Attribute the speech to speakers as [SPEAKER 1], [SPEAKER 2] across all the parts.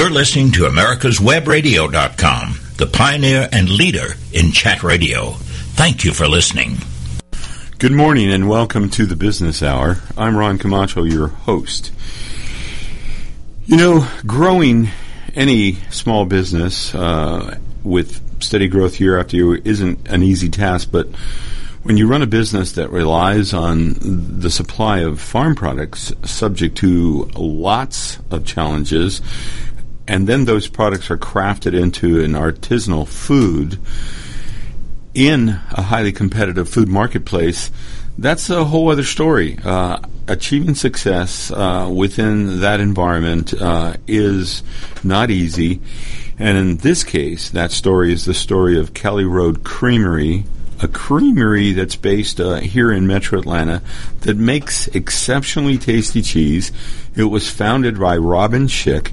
[SPEAKER 1] You're listening to America'sWebRadio.com, the pioneer and leader in chat radio. Thank you for listening.
[SPEAKER 2] Good morning and welcome to the Business Hour. I'm Ron Camacho, your host. You know, growing any small business uh, with steady growth year after year isn't an easy task, but when you run a business that relies on the supply of farm products subject to lots of challenges, and then those products are crafted into an artisanal food in a highly competitive food marketplace, that's a whole other story. Uh, achieving success uh, within that environment uh, is not easy. And in this case, that story is the story of Cali Road Creamery, a creamery that's based uh, here in Metro Atlanta that makes exceptionally tasty cheese. It was founded by Robin Schick,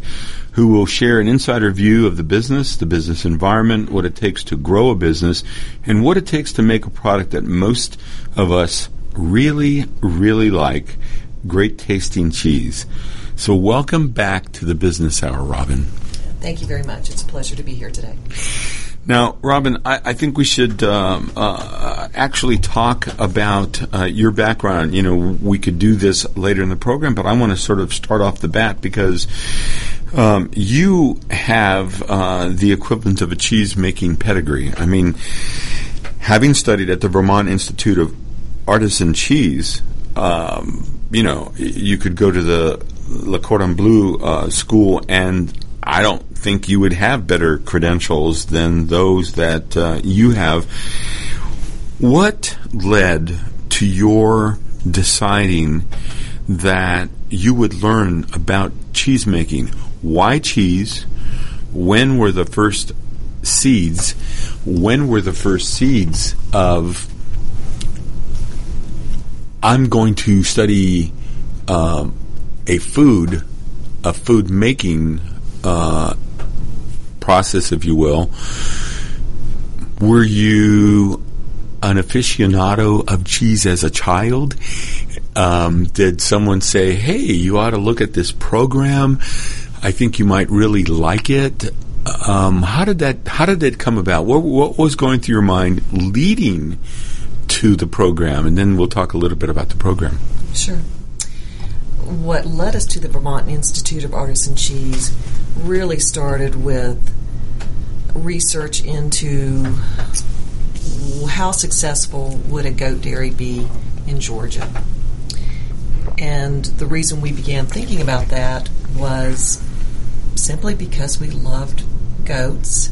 [SPEAKER 2] who will share an insider view of the business, the business environment, what it takes to grow a business, and what it takes to make a product that most of us really, really like great tasting cheese. So, welcome back to the Business Hour, Robin.
[SPEAKER 3] Thank you very much. It's a pleasure to be here today.
[SPEAKER 2] Now, Robin, I, I think we should um, uh, actually talk about uh, your background. You know, we could do this later in the program, but I want to sort of start off the bat because um, you have uh, the equivalent of a cheese making pedigree. I mean, having studied at the Vermont Institute of Artisan Cheese, um, you know, you could go to the Le Cordon Bleu uh, school and I don't think you would have better credentials than those that uh, you have. What led to your deciding that you would learn about cheese making? Why cheese? When were the first seeds? When were the first seeds of I'm going to study um, a food, a food making uh, process, if you will. Were you an aficionado of cheese as a child? Um, did someone say, "Hey, you ought to look at this program"? I think you might really like it. Um, how did that How did that come about? What, what was going through your mind leading to the program? And then we'll talk a little bit about the program.
[SPEAKER 3] Sure. What led us to the Vermont Institute of Artisan Cheese really started with research into how successful would a goat dairy be in Georgia. And the reason we began thinking about that was simply because we loved goats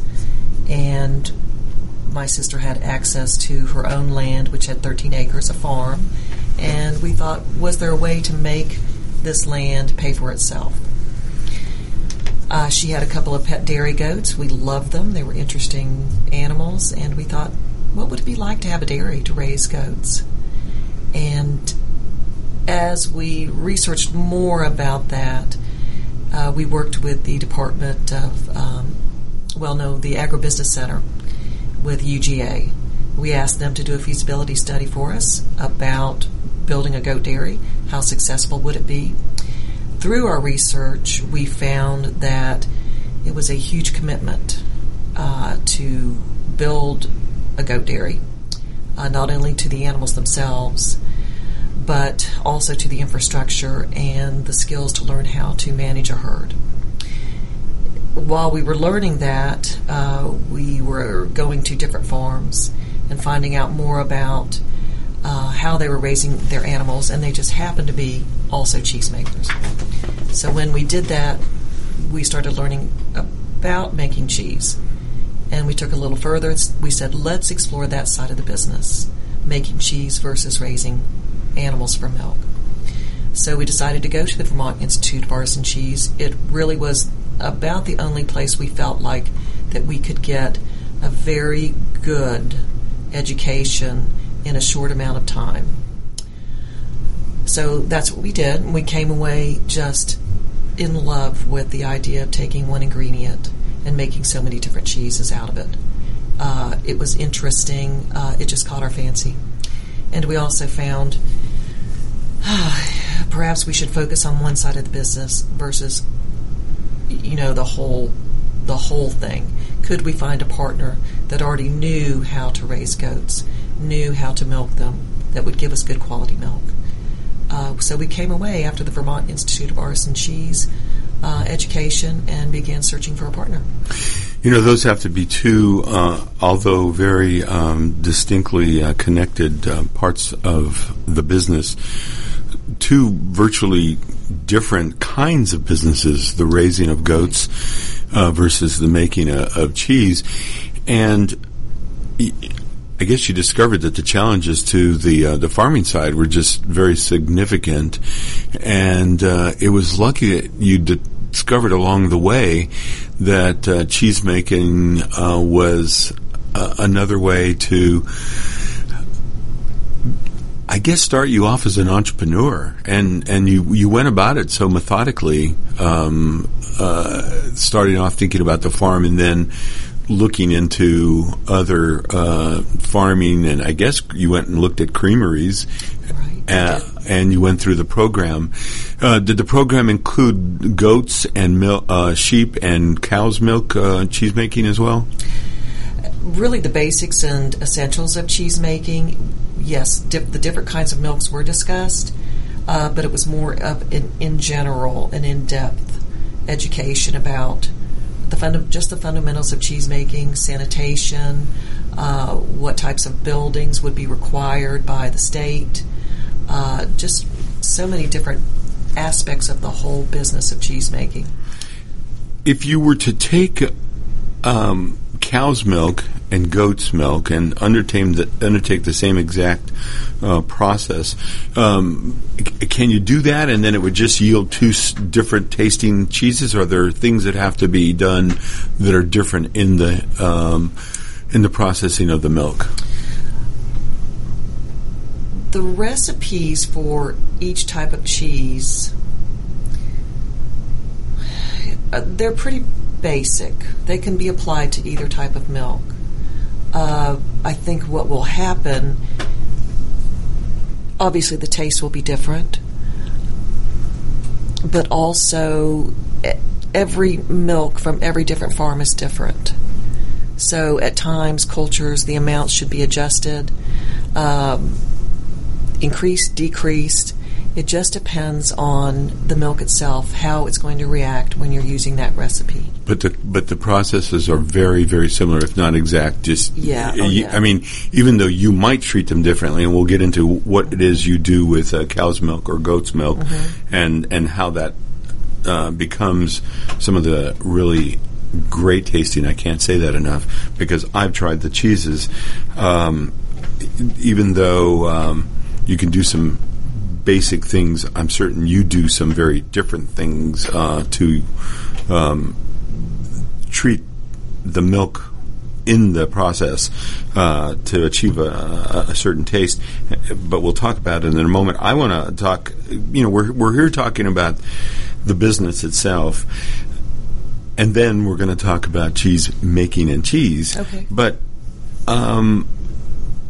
[SPEAKER 3] and my sister had access to her own land, which had 13 acres, a farm, and we thought, was there a way to make this land pay for itself? Uh, she had a couple of pet dairy goats. We loved them. They were interesting animals, and we thought, what would it be like to have a dairy to raise goats? And as we researched more about that, uh, we worked with the Department of, um, well, no, the Agribusiness Center with UGA. We asked them to do a feasibility study for us about building a goat dairy. How successful would it be? through our research, we found that it was a huge commitment uh, to build a goat dairy, uh, not only to the animals themselves, but also to the infrastructure and the skills to learn how to manage a herd. While we were learning that, uh, we were going to different farms and finding out more about uh, how they were raising their animals, and they just happened to be also cheesemakers. So when we did that, we started learning about making cheese. And we took a little further. We said, let's explore that side of the business making cheese versus raising animals for milk. So we decided to go to the Vermont Institute of Artisan Cheese. It really was about the only place we felt like that we could get a very good education in a short amount of time. So that's what we did. We came away just in love with the idea of taking one ingredient and making so many different cheeses out of it. Uh, it was interesting. Uh, it just caught our fancy. And we also found uh, perhaps we should focus on one side of the business versus you know the whole the whole thing. Could we find a partner that already knew how to raise goats, knew how to milk them, that would give us good quality milk? Uh, so we came away after the Vermont Institute of Artisan Cheese uh, education and began searching for a partner.
[SPEAKER 2] You know, those have to be two, uh, although very um, distinctly uh, connected uh, parts of the business. Two virtually different kinds of businesses: the raising of goats uh, versus the making of, of cheese. And I guess you discovered that the challenges to the uh, the farming side were just very significant, and uh, it was lucky that you discovered along the way that uh, cheese making uh, was uh, another way to. I guess start you off as an entrepreneur, and, and you, you went about it so methodically, um, uh, starting off thinking about the farm, and then looking into other uh, farming, and I guess you went and looked at creameries,
[SPEAKER 3] right,
[SPEAKER 2] uh, and you went through the program. Uh, did the program include goats and mil- uh, sheep and cow's milk uh, cheese making as well?
[SPEAKER 3] Really, the basics and essentials of cheese making. Yes, dip, the different kinds of milks were discussed, uh, but it was more of an in general an in depth education about the funda- just the fundamentals of cheese making, sanitation, uh, what types of buildings would be required by the state, uh, just so many different aspects of the whole business of cheese making.
[SPEAKER 2] If you were to take um, cow's milk and goat's milk and undertake the, undertake the same exact uh, process. Um, c- can you do that and then it would just yield two s- different tasting cheeses? Or are there things that have to be done that are different in the um, in the processing of the milk?
[SPEAKER 3] The recipes for each type of cheese uh, they're pretty basic. They can be applied to either type of milk. Uh, I think what will happen, obviously, the taste will be different, but also every milk from every different farm is different. So at times, cultures, the amounts should be adjusted, um, increased, decreased. It just depends on the milk itself, how it's going to react when you're using that recipe.
[SPEAKER 2] But the but the processes are very very similar, if not exact. Just
[SPEAKER 3] Yeah, oh,
[SPEAKER 2] you-
[SPEAKER 3] yeah.
[SPEAKER 2] I mean, even though you might treat them differently, and we'll get into what it is you do with uh, cow's milk or goat's milk,
[SPEAKER 3] Mm-hmm.
[SPEAKER 2] and and how that uh, becomes some of the really great tasting. I can't say that enough because I've tried the cheeses. Um, even though um, you can do some basic things, I'm certain you do some very different things uh, to um, treat the milk in the process uh, to achieve a, a, certain taste. But we'll talk about it in a moment. I want to talk. You know, we're we're here talking about the business itself, and then we're going to talk about cheese making and cheese.
[SPEAKER 3] Okay.
[SPEAKER 2] But um,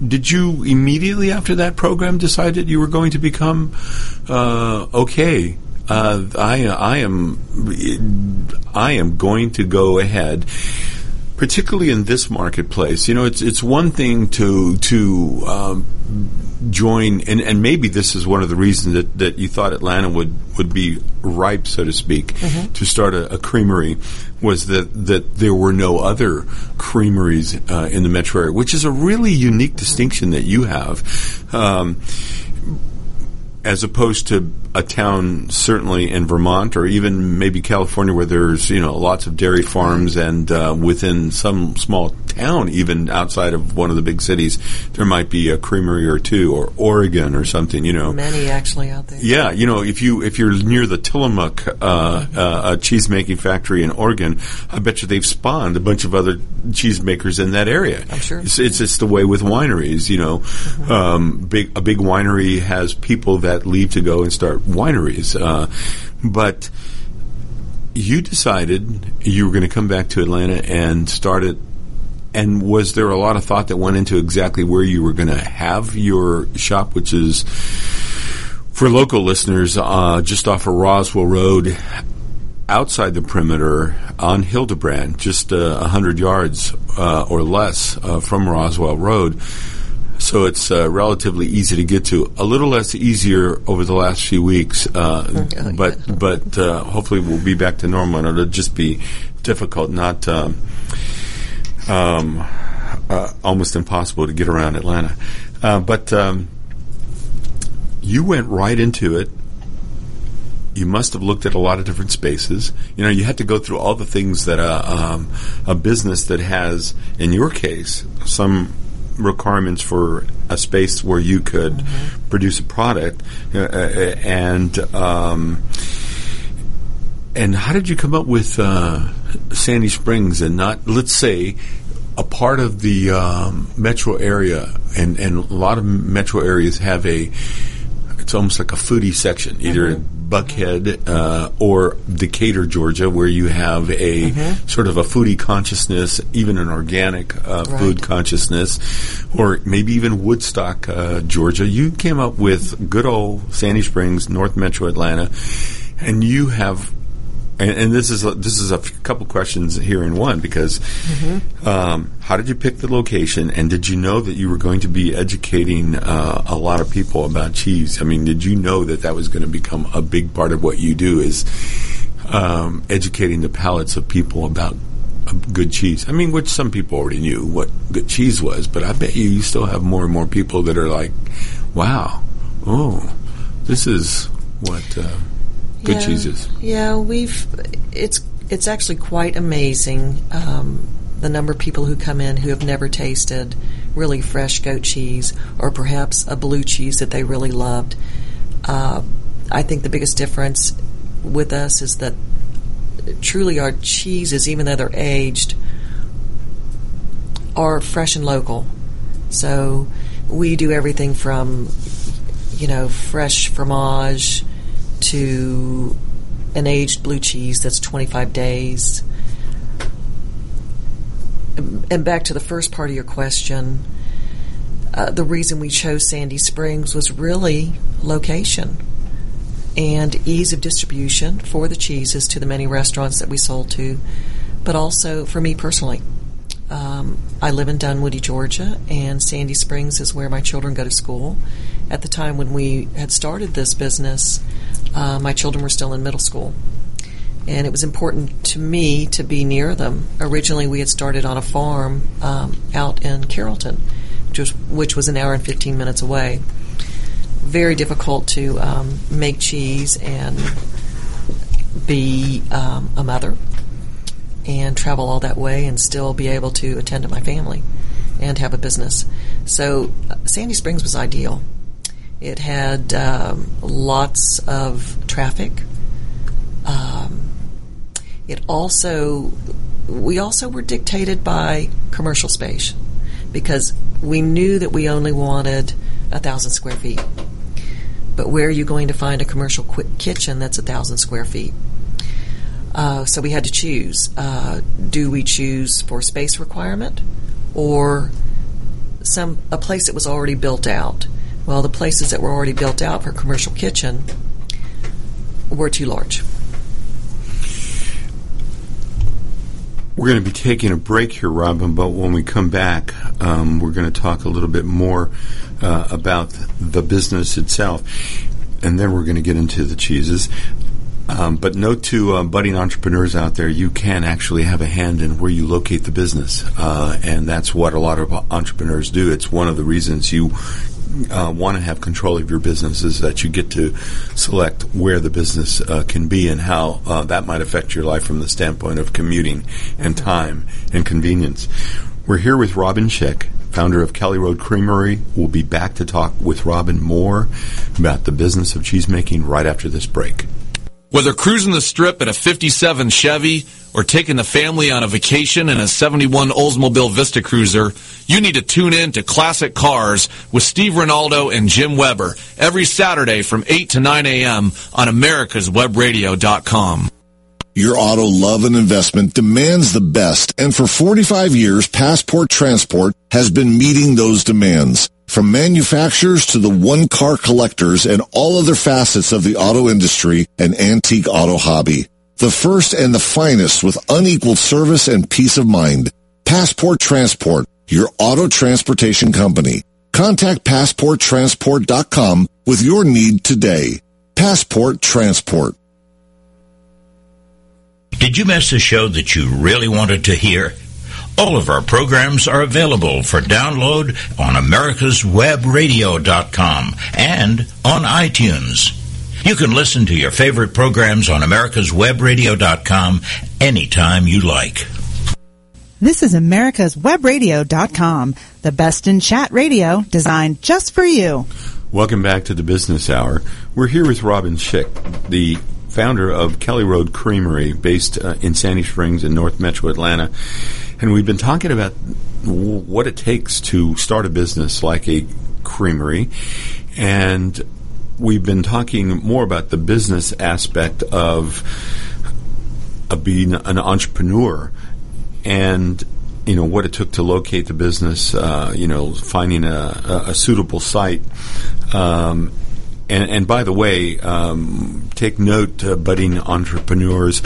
[SPEAKER 2] did you immediately after that program decide that you were going to become uh, okay? Uh, I I am I am going to go ahead, particularly in this marketplace. You know, it's it's one thing to to um, join, and, and maybe this is one of the reasons that, that you thought Atlanta would, would be ripe, so to speak, to start a, a creamery, was that, that there were no other creameries uh, in the metro area, which is a really unique distinction that you have. Um, as opposed to a town certainly in Vermont or even maybe California where there's you know lots of dairy farms and uh, within some small town even outside of one of the big cities there might be a creamery or two or Oregon or something you know
[SPEAKER 3] Many actually out there.
[SPEAKER 2] yeah, you know, if you if you're near the Tillamook uh, uh, cheese making factory in Oregon, I bet you they've spawned a bunch of other cheesemakers in that area.
[SPEAKER 3] I'm sure.
[SPEAKER 2] it's, it's it's the way with wineries. You know, um, big a big winery has people that leave to go and start wineries, uh, but you decided you were going to come back to Atlanta and start it. And was there a lot of thought that went into exactly where you were going to have your shop, which is for local listeners, uh, just off of Roswell Road, outside the perimeter on Hilderbrand, just uh, 100 yards uh, or less uh, from Roswell Road. So it's uh, relatively easy to get to. A little less easier over the last few weeks, uh,
[SPEAKER 3] Oh,
[SPEAKER 2] but but uh, hopefully we'll be back to normal. And it'll just be difficult, not um, um, uh, almost impossible to get around Atlanta. Uh, but um, you went right into it. You must have looked at a lot of different spaces. You know, you had to go through all the things that a, um, a business that has, in your case, some requirements for a space where you could produce a product, uh, uh, and um, and how did you come up with uh, Sandy Springs and not, let's say, a part of the um, metro area? And, and a lot of metro areas have a, it's almost like a foodie section, either in Buckhead uh, or Decatur, Georgia, where you have a sort of a foodie consciousness, even an organic uh,
[SPEAKER 3] Right.
[SPEAKER 2] food consciousness, or maybe even Woodstock, uh, Georgia. You came up with good old Sandy Springs, North Metro Atlanta, and you have. And, and this is a, this is a f- couple questions here in one because um, how did you pick the location and did you know that you were going to be educating uh, a lot of people about cheese? I mean, did you know that that was going to become a big part of what you do is um, educating the palates of people about uh, good cheese? I mean, which some people already knew what good cheese was, but I bet you you still have more and more people that are like, "Wow, oh, this is what uh, good
[SPEAKER 3] Yeah.
[SPEAKER 2] cheese is."
[SPEAKER 3] Yeah, we've it's it's actually quite amazing um, the number of people who come in who have never tasted really fresh goat cheese or perhaps a blue cheese that they really loved. Uh, I think the biggest difference with us is that truly our cheeses, even though they're aged, are fresh and local. So we do everything from you know fresh fromage to an aged blue cheese that's 25 days. And back to the first part of your question, uh, the reason we chose Sandy Springs was really location and ease of distribution for the cheeses to the many restaurants that we sold to, but also for me personally. Um, I live in Dunwoody, Georgia, and Sandy Springs is where my children go to school. At the time when we had started this business, uh, my children were still in middle school. And it was important to me to be near them. Originally, we had started on a farm um, out in Carrollton, which was, which was an hour and 15 minutes away. Very difficult to um, make cheese and be um, a mother and travel all that way and still be able to attend to my family and have a business. So uh, Sandy Springs was ideal. It had um, lots of traffic. Um, it also, we also were dictated by commercial space because we knew that we only wanted a thousand square feet. But where are you going to find a commercial kitchen that's a thousand square feet? Uh, so we had to choose. Uh, do we choose for space requirement or some a place that was already built out? Well, the places that were already built out for commercial kitchen were too large.
[SPEAKER 2] We're going to be taking a break here, Robin, but when we come back, um, we're going to talk a little bit more uh, about the business itself, and then we're going to get into the cheeses. Um, but note to uh, budding entrepreneurs out there, you can actually have a hand in where you locate the business, uh, and that's what a lot of entrepreneurs do. It's one of the reasons you uh, want to have control of your business is that you get to select where the business uh, can be and how uh, that might affect your life from the standpoint of commuting and time and convenience. We're here with Robin Schick, founder of Cali Road Creamery. We'll be back to talk with Robin more about the business of cheesemaking right after this break.
[SPEAKER 4] Whether cruising the strip in a 57 Chevy or taking the family on a vacation in a 71 Oldsmobile Vista Cruiser, you need to tune in to Classic Cars with Steve Ronaldo and Jim Weber every Saturday from 8 to 9 a.m. on americaswebradio.com.
[SPEAKER 5] Your auto love and investment demands the best, and for 45 years, Passport Transport has been meeting those demands. From manufacturers to the one-car collectors and all other facets of the auto industry and antique auto hobby. The first and the finest with unequaled service and peace of mind. Passport Transport, your auto transportation company. Contact PassportTransport.com with your need today. Passport Transport.
[SPEAKER 1] Did you miss a show that you really wanted to hear? All of our programs are available for download on americaswebradio.com and on iTunes. You can listen to your favorite programs on americaswebradio.com anytime you like.
[SPEAKER 6] This is americaswebradio.com, the best in chat radio designed just for you.
[SPEAKER 2] Welcome back to the Business Hour. We're here with Robin Schick, the founder of Cali Road Creamery, based uh, in Sandy Springs in North Metro Atlanta. And we've been talking about w- what it takes to start a business like a creamery. And we've been talking more about the business aspect of, of being an entrepreneur and you know what it took to locate the business, uh, you know, finding a, a, a suitable site. Um, and, and, by the way, um, take note, uh, budding entrepreneurs.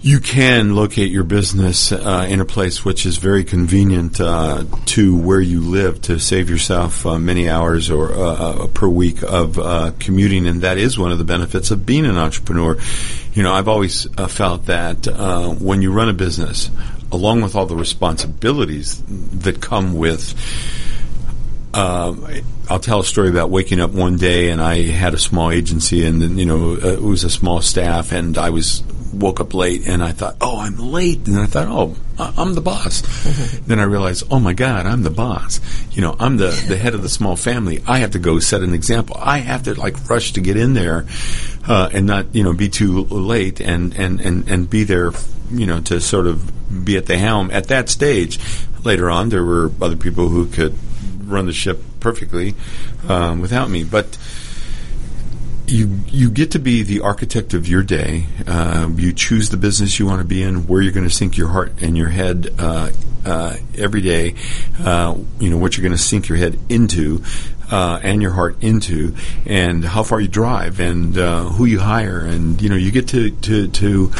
[SPEAKER 2] You can locate your business uh, in a place which is very convenient uh, to where you live to save yourself uh, many hours or uh, uh, per week of uh, commuting, and that is one of the benefits of being an entrepreneur. You know, I've always felt that when you run a business, along with all the responsibilities that come with um, I'll tell a story about waking up one day and I had a small agency and you know uh, it was a small staff and I was woke up late and I thought oh I'm late. And I thought oh I'm the boss. Then I realized oh my god I'm the boss. You know I'm the the head of the small family. I have to go set an example. I have to like rush to get in there uh, and not you know be too late and and and and be there you know to sort of be at the helm. At that stage later on there were other people who could run the ship perfectly um, without me. But you you get to be the architect of your day. Uh, you choose the business you want to be in, where you're going to sink your heart and your head uh, uh, every day. Uh, you know what you're going to sink your head into. Uh, and your heart into, and how far you drive, and uh, who you hire, and you know you get to to to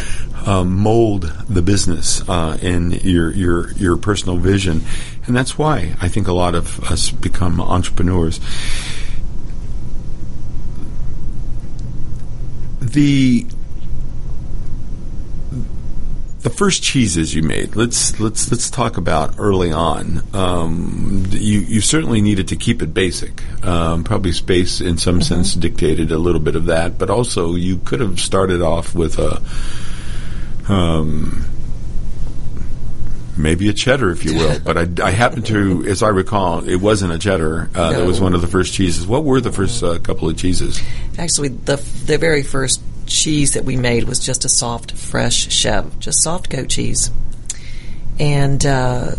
[SPEAKER 2] mold the business in your your your personal vision, and that's why I think a lot of us become entrepreneurs. The the first cheeses you made. Let's let's let's talk about early on. Um, you you certainly needed to keep it basic. Um, probably space, in some mm-hmm. sense, dictated a little bit of that, but also you could have started off with a. Um, maybe a cheddar, if you will. but I, I happen to, as I recall, it wasn't a cheddar. Uh, no. That was one of the first cheeses. What were the first uh, couple of cheeses?
[SPEAKER 3] Actually, the the very first cheese that we made was just a soft, fresh chev, just soft goat cheese. And uh,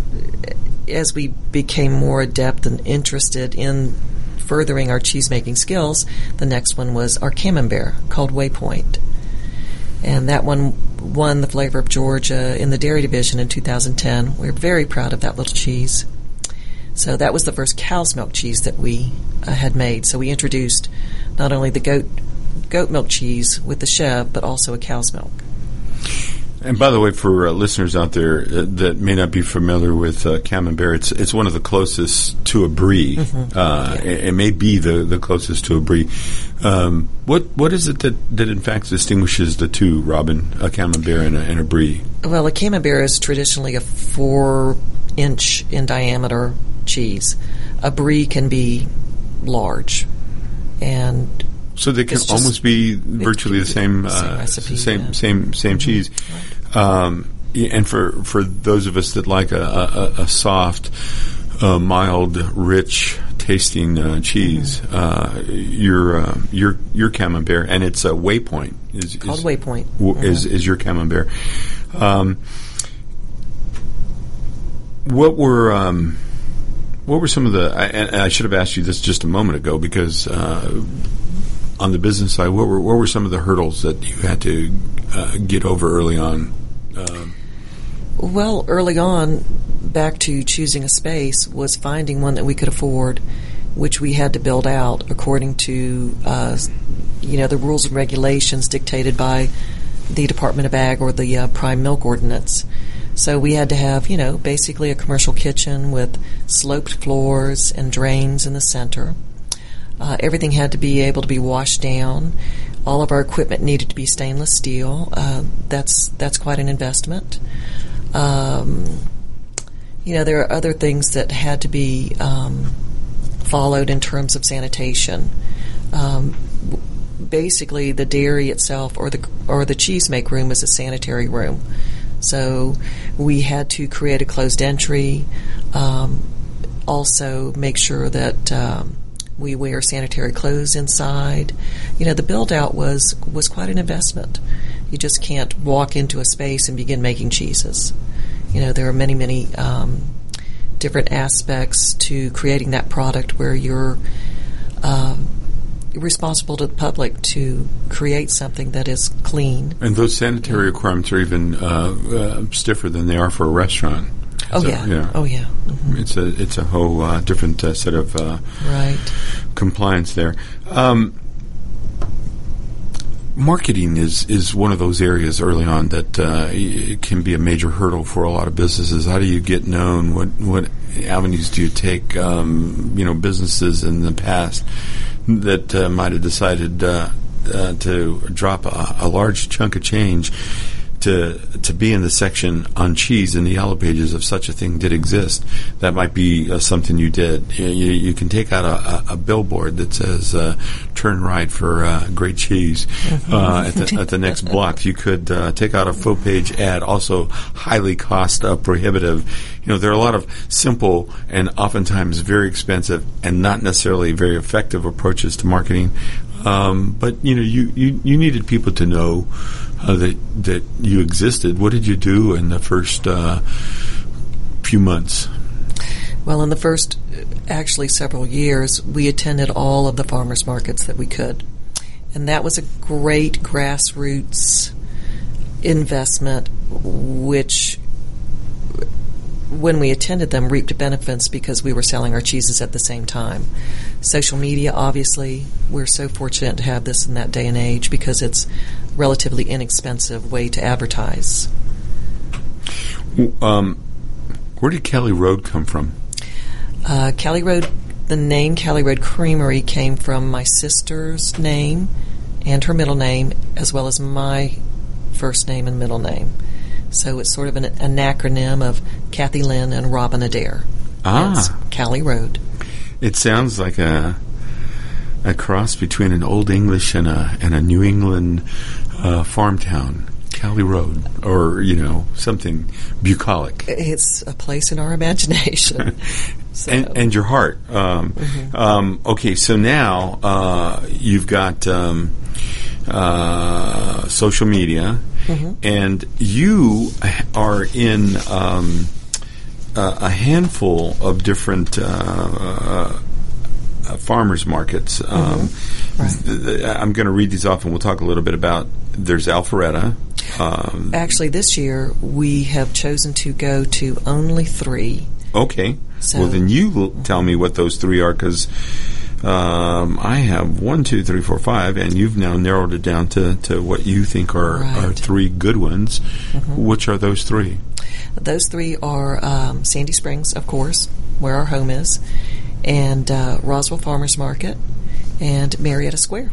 [SPEAKER 3] as we became more adept and interested in furthering our cheese making skills, the next one was our camembert called Waypoint and that one won the Flavor of Georgia in the dairy division in 2010. We're very proud of that little cheese. So that was the first cow's milk cheese that we uh, had made. So we introduced not only the goat goat milk cheese with the chev, but also a cow's milk.
[SPEAKER 2] And by the way, for uh, listeners out there uh, that may not be familiar with uh, Camembert, it's it's one of the closest to a brie. Mm-hmm. Uh, yeah. it, it, may be the, the closest to a brie. Um, what what is it that, that in fact distinguishes the two, Robin, a Camembert and a, and a brie?
[SPEAKER 3] Well, a Camembert is traditionally a four inch in diameter cheese. A brie can be large, and
[SPEAKER 2] so they can almost be virtually the same, uh, same recipe, same, yeah. same, same mm-hmm. cheese. Right. Um, and for for those of us that like a, a, a soft, uh, mild, rich tasting uh, cheese, mm-hmm. uh, your uh, your your camembert, and it's a Waypoint
[SPEAKER 3] is called is, Waypoint
[SPEAKER 2] w- mm-hmm. is is your camembert. Um, what were um, what were some of the? I, and I should have asked you this just a moment ago because uh, on the business side, what were what were some of the hurdles that you had to uh, get over early on? Um,
[SPEAKER 3] well, early on, back to choosing a space was finding one that we could afford, which we had to build out according to uh, you know the rules and regulations dictated by the Department of Ag or the uh, Prime Milk Ordinance. So we had to have, you know, basically a commercial kitchen with sloped floors and drains in the center. Uh, everything had to be able to be washed down. All of our equipment needed to be stainless steel. Uh, that's that's quite an investment. Um, you know, there are other things that had to be um, followed in terms of sanitation. Um, basically, the dairy itself or the or the cheese make room is a sanitary room. So we had to create a closed entry. Um, also, make sure that um, we wear sanitary clothes inside. You know, the build out was was quite an investment. You just can't walk into a space and begin making cheeses. You know, there are many many um, different aspects to creating that product where you're. Uh, responsible to the public to create something that is clean.
[SPEAKER 2] And those sanitary requirements are even uh, uh, stiffer than they are for a restaurant.
[SPEAKER 3] Oh
[SPEAKER 2] So,
[SPEAKER 3] yeah.
[SPEAKER 2] yeah.
[SPEAKER 3] Oh yeah. Mhm.
[SPEAKER 2] It's a it's a whole uh, different uh, set of uh,
[SPEAKER 3] Right.
[SPEAKER 2] compliance there. Um, marketing is is one of those areas early on that uh, y- can be a major hurdle for a lot of businesses. How do you get known? What what avenues do you take? Um, you know, businesses in the past that uh, might have decided uh, uh, to drop a, a large chunk of change to to be in the section on cheese in the yellow pages if such a thing did exist. That might be uh, something you did. You, you, you can take out a, a, a billboard that says uh, "Turn right for uh, great cheese" uh, at, the, at the next block. You could uh, take out a full page ad, also highly cost uh, prohibitive. You know, there are a lot of simple and oftentimes very expensive and not necessarily very effective approaches to marketing. Um, but you know, you, you, you needed people to know uh, that that you existed. What did you do in the first uh, few months?
[SPEAKER 3] Well, in the first, actually several years, we attended all of the farmers markets that we could, and that was a great grassroots investment, which. When we attended them, reaped benefits because we were selling our cheeses at the same time. Social media, obviously, we're so fortunate to have this in that day and age because it's relatively inexpensive way to advertise.
[SPEAKER 2] Um, where did Cali Road come from?
[SPEAKER 3] Uh, Cali Road, the name Cali Road Creamery came from my sister's name and her middle name, as well as my first name and middle name. So it's sort of an, an acronym of Kathy Lynn and Robin Adair.
[SPEAKER 2] Ah.
[SPEAKER 3] Hence, Cali Road.
[SPEAKER 2] It sounds like a a cross between an Old English and a and a New England uh, farm town, Cali Road, or you know something bucolic.
[SPEAKER 3] It's a place in our imagination. so,
[SPEAKER 2] and, and your heart. Um, um, okay, so now uh, you've got um, uh, social media, and you are in um, a, a handful of different. Uh, uh, uh, farmers markets. Um, th- th- I'm going to read these off, and we'll talk a little bit about. There's Alpharetta. Um,
[SPEAKER 3] actually, this year we have chosen to go to only three.
[SPEAKER 2] Okay.
[SPEAKER 3] So-
[SPEAKER 2] well, then you will tell me what those three are because um, I have one, two, three, four, five, and you've now narrowed it down to, to what you think are, are three good ones. Which are those three?
[SPEAKER 3] Those three are um, Sandy Springs, of course, where our home is, and uh, Roswell Farmers Market, and Marietta Square.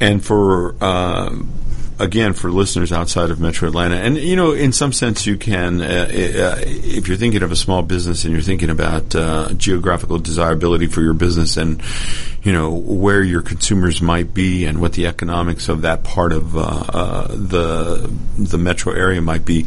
[SPEAKER 2] And for um, again, for listeners outside of Metro Atlanta, and you know, in some sense, you can, uh, uh, if you're thinking of a small business and you're thinking about uh, geographical desirability for your business, and you know where your consumers might be, and what the economics of that part of uh, uh, the the metro area might be.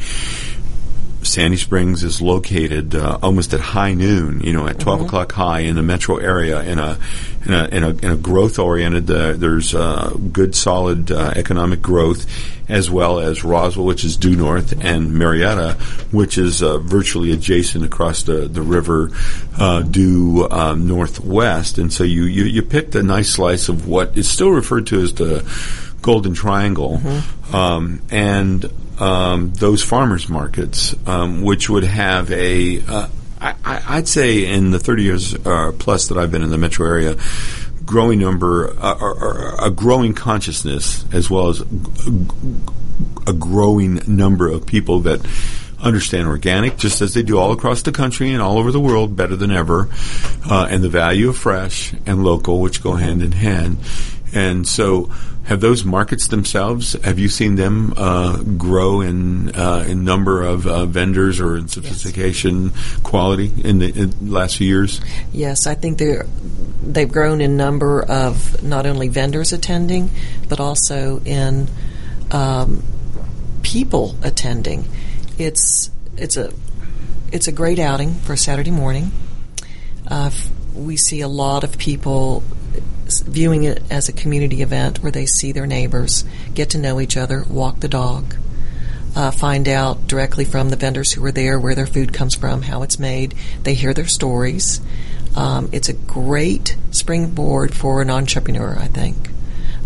[SPEAKER 2] Sandy Springs is located uh, almost at high noon, you know, at 12 o'clock high in the metro area in a in a, in a, in a growth oriented. Uh, there's uh, good, solid uh, economic growth, as well as Roswell, which is due north, and Marietta, which is uh, virtually adjacent across the the river, uh, due um, northwest. And so you, you you picked a nice slice of what is still referred to as the Golden Triangle, um, and um, those farmers markets, um, which would have a, uh, I, I'd say in the 30 years uh, plus that I've been in the metro area, growing number, uh, a growing consciousness, as well as a growing number of people that understand organic, just as they do all across the country and all over the world, better than ever, uh, and the value of fresh and local, which go hand in hand. And so, have those markets themselves? Have you seen them uh, grow in uh, in number of uh, vendors or in sophistication, yes. quality in the, in last few years?
[SPEAKER 3] Yes, I think they're they've grown in number of not only vendors attending, but also in um, people attending. It's it's a it's a great outing for Saturday morning. Uh, we see a lot of people viewing it as a community event where they see their neighbors, get to know each other, walk the dog, uh, find out directly from the vendors who are there where their food comes from, how it's made. They hear their stories. Um, it's a great springboard for an entrepreneur, I think.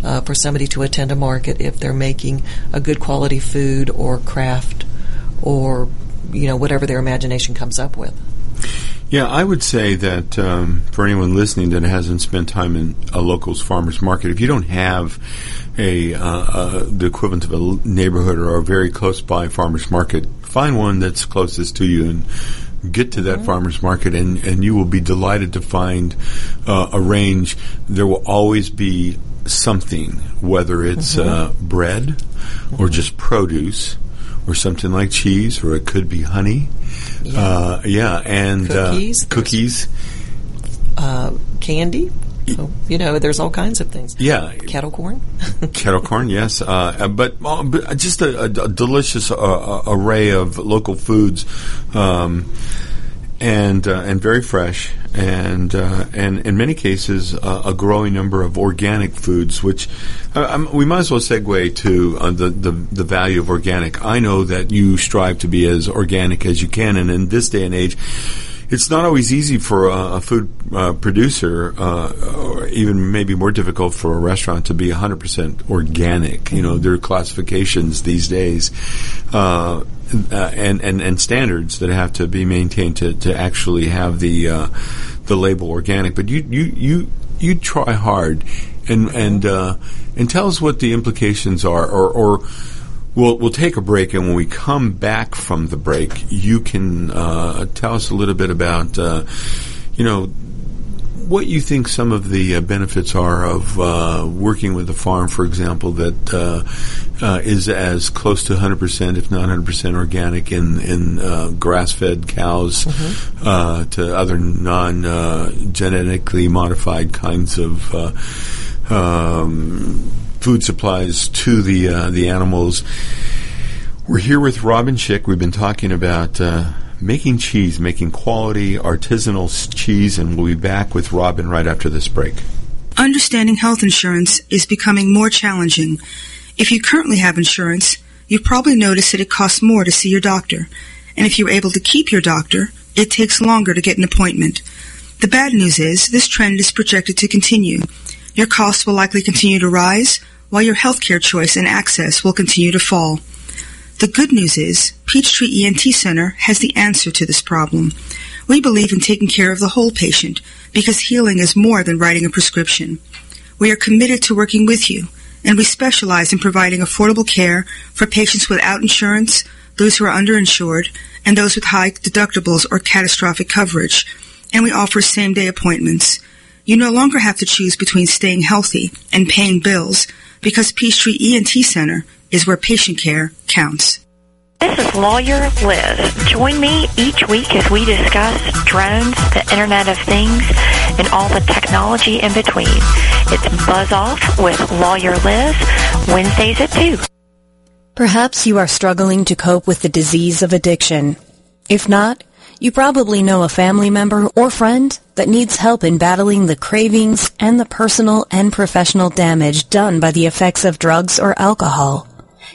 [SPEAKER 3] Uh, for somebody to attend a market if they're making a good quality food or craft or you know whatever their imagination comes up with.
[SPEAKER 2] Yeah, I would say that um, for anyone listening that hasn't spent time in a local's farmers market, if you don't have a uh, uh, the equivalent of a neighborhood or a very close by farmers market, find one that's closest to you and get to that mm-hmm. farmers market, and, and you will be delighted to find uh, a range. There will always be something, whether it's mm-hmm. Uh, bread or just produce or something like cheese, or it could be honey. Yeah, uh, yeah and
[SPEAKER 3] uh, cookies,
[SPEAKER 2] uh, cookies,
[SPEAKER 3] uh, candy. So, you know, there's all kinds of things.
[SPEAKER 2] Yeah,
[SPEAKER 3] kettle corn.
[SPEAKER 2] kettle corn, yes, uh, but, but, just a, a, a delicious array of local foods. Um, and uh, and very fresh, and uh, and in many cases uh, a growing number of organic foods, which uh, we might as well segue to uh, the, the the value of organic. I know that you strive to be as organic as you can, and in this day and age it's not always easy for a, a food uh, producer, or even maybe more difficult for a restaurant to be 100% organic. You know, there are classifications these days uh, and, and, and standards that have to be maintained to, to actually have the uh, the label organic. But you you you you try hard and and uh, and tell us what the implications are, or or We'll, we'll take a break, and when we come back from the break, you can uh, tell us a little bit about, uh, you know, what you think some of the uh, benefits are of uh, working with a farm, for example, that uh, uh, is as close to 100%, if not 100% organic in, in grass-fed cows mm-hmm. to other non-genetically modified kinds of um, food supplies to the uh, the animals. We're here with Robin Schick. We've been talking about uh, making cheese, making quality artisanal cheese, and we'll be back with Robin right after this break.
[SPEAKER 7] Understanding health insurance is becoming more challenging. If you currently have insurance, you've probably noticed that it costs more to see your doctor. And if you're able to keep your doctor, it takes longer to get an appointment. The bad news is this trend is projected to continue. Your costs will likely continue to rise, while your healthcare choice and access will continue to fall. The good news is Peachtree ENT Center has the answer to this problem. We believe in taking care of the whole patient because healing is more than writing a prescription. We are committed to working with you, and we specialize in providing affordable care for patients without insurance, those who are underinsured, and those with high deductibles or catastrophic coverage. And we offer same day appointments. You no longer have to choose between staying healthy and paying bills because Peachtree ENT Center is where patient care counts.
[SPEAKER 8] This is Lawyer Liz. Join me each week as we discuss drones, the Internet of Things, and all the technology in between. It's Buzz Off with Lawyer Liz, Wednesdays at 2.
[SPEAKER 9] Perhaps you are struggling to cope with the disease of addiction. If not, you probably know a family member or friend that needs help in battling the cravings and the personal and professional damage done by the effects of drugs or alcohol.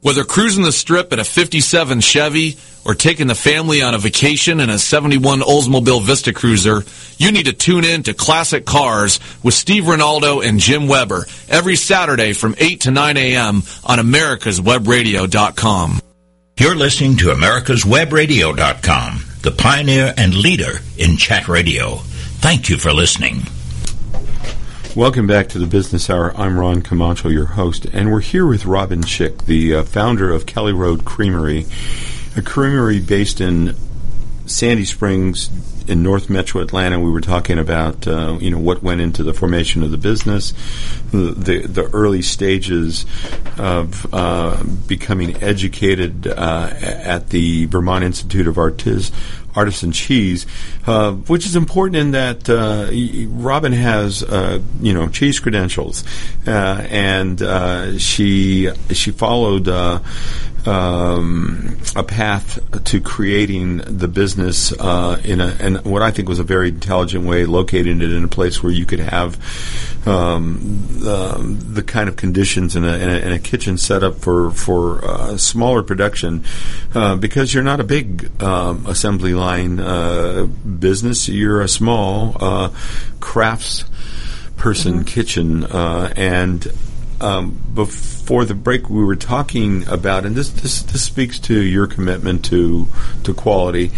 [SPEAKER 4] Whether cruising the strip in a 57 Chevy or taking the family on a vacation in a 71 Oldsmobile Vista Cruiser, you need to tune in to Classic Cars with Steve Ronaldo and Jim Weber every Saturday from 8 to 9 a.m. on americaswebradio.com.
[SPEAKER 1] You're listening to americaswebradio.com, the pioneer and leader in chat radio. Thank you for listening.
[SPEAKER 2] Welcome back to the Business Hour. I'm Ron Camacho, your host, and we're here with Robin Schick, the uh, founder of Cali Road Creamery, a creamery based in Sandy Springs in North Metro Atlanta. We were talking about uh, you know what went into the formation of the business, the the, the early stages of uh, becoming educated uh, at the Vermont Institute of Artis artisan cheese, uh, which is important in that uh, Robin has uh, you know cheese credentials, uh, and uh, she she followed. Uh, um, a path to creating the business in a and what I think was a very intelligent way, locating it in a place where you could have um, the, the, kind of conditions in a, in a, in a kitchen setup for for smaller production, because you're not a big um, assembly line uh, business. You're a small uh, crafts person mm-hmm. kitchen, uh, and um, before the break, we were talking about, and this this, this speaks to your commitment to to quality.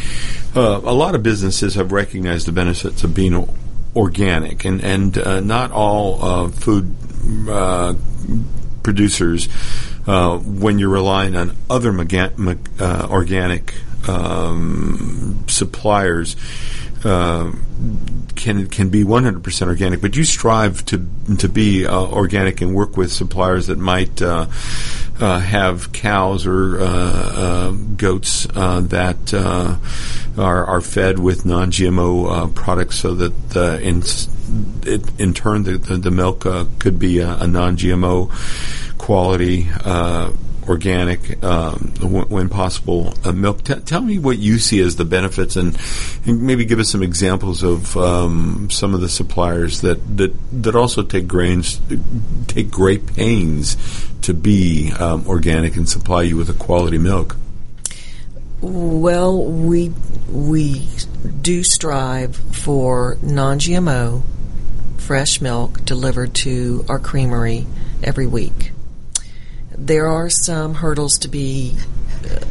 [SPEAKER 2] Uh, a lot of businesses have recognized the benefits of being organic, and and uh, not all uh, food producers. when you're relying on other maga- ma- organic um, suppliers uh, can can be 100% organic, but you strive to to be uh, organic and work with suppliers that might uh, uh have cows or uh, uh, goats that are are fed with non-GMO products, so that in it, in turn the the, the milk could be a, a non-GMO quality organic, um, when possible, uh, milk. T- tell me what you see as the benefits, and, and maybe give us some examples of um, some of the suppliers that, that that also take grains, take great pains to be um, organic and supply you with a quality milk.
[SPEAKER 3] Well, we we do strive for non-GMO fresh milk delivered to our creamery every week there are some hurdles to be uh,